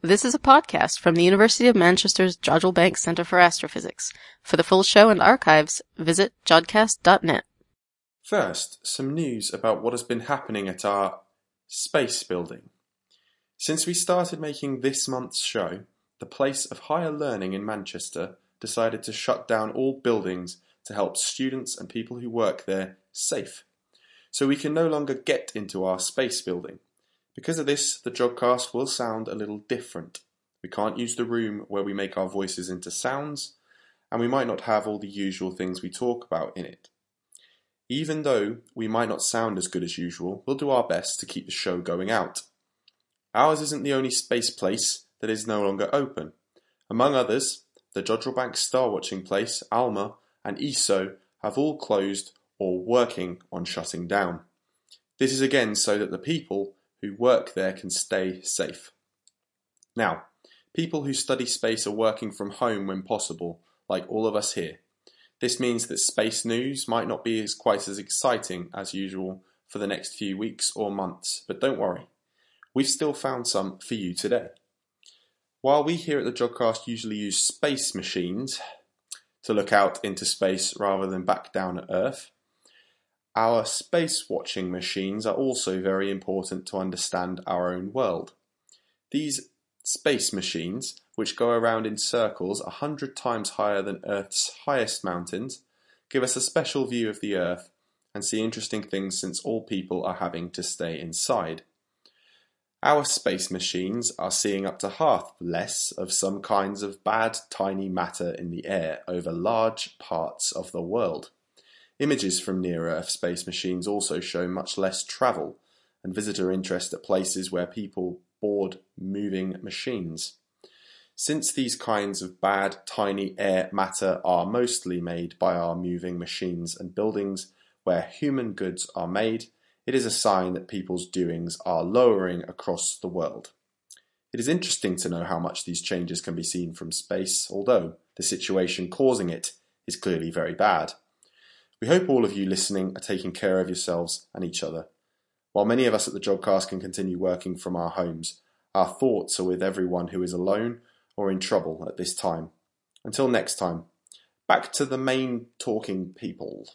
This is a podcast from the University of Manchester's Jodrell Bank Centre for Astrophysics. For the full show and archives, visit jodcast.net. First, some news about what has been happening at our space building. Since we started making this month's show, the place of higher learning in Manchester decided to shut down all buildings to help students and people who work there safe. So we can no longer get into our space building. Because of this, the Jodcast will sound a little different. We can't use the room where we make our voices into sounds, and we might not have all the usual things we talk about in it. Even though we might not sound as good as usual, we'll do our best to keep the show going out. Ours isn't the only space place that is no longer open. Among others, the Jodrell Bank Star Watching Place, Alma, and ESO have all closed or working on shutting down. This is again so that the people who work there can stay safe. Now, people who study space are working from home when possible, like all of us here. This means that space news might not be as quite as exciting as usual for the next few weeks or months, but don't worry. We've still found some for you today. While we here at the Jodcast usually use space machines to look out into space rather than back down at Earth, our space watching machines are also very important to understand our own world. These space machines, which go around in circles a hundred times higher than Earth's highest mountains, give us a special view of the Earth and see interesting things since all people are having to stay inside. Our space machines are seeing up to half less of some kinds of bad tiny matter in the air over large parts of the world. Images from near-Earth space machines also show much less travel and visitor interest at places where people board moving machines. Since these kinds of bad, tiny air matter are mostly made by our moving machines and buildings where human goods are made, it is a sign that people's doings are lowering across the world. It is interesting to know how much these changes can be seen from space, although the situation causing it is clearly very bad. We hope all of you listening are taking care of yourselves and each other. While many of us at the Jodcast can continue working from our homes, our thoughts are with everyone who is alone or in trouble at this time. Until next time, back to the main talking people.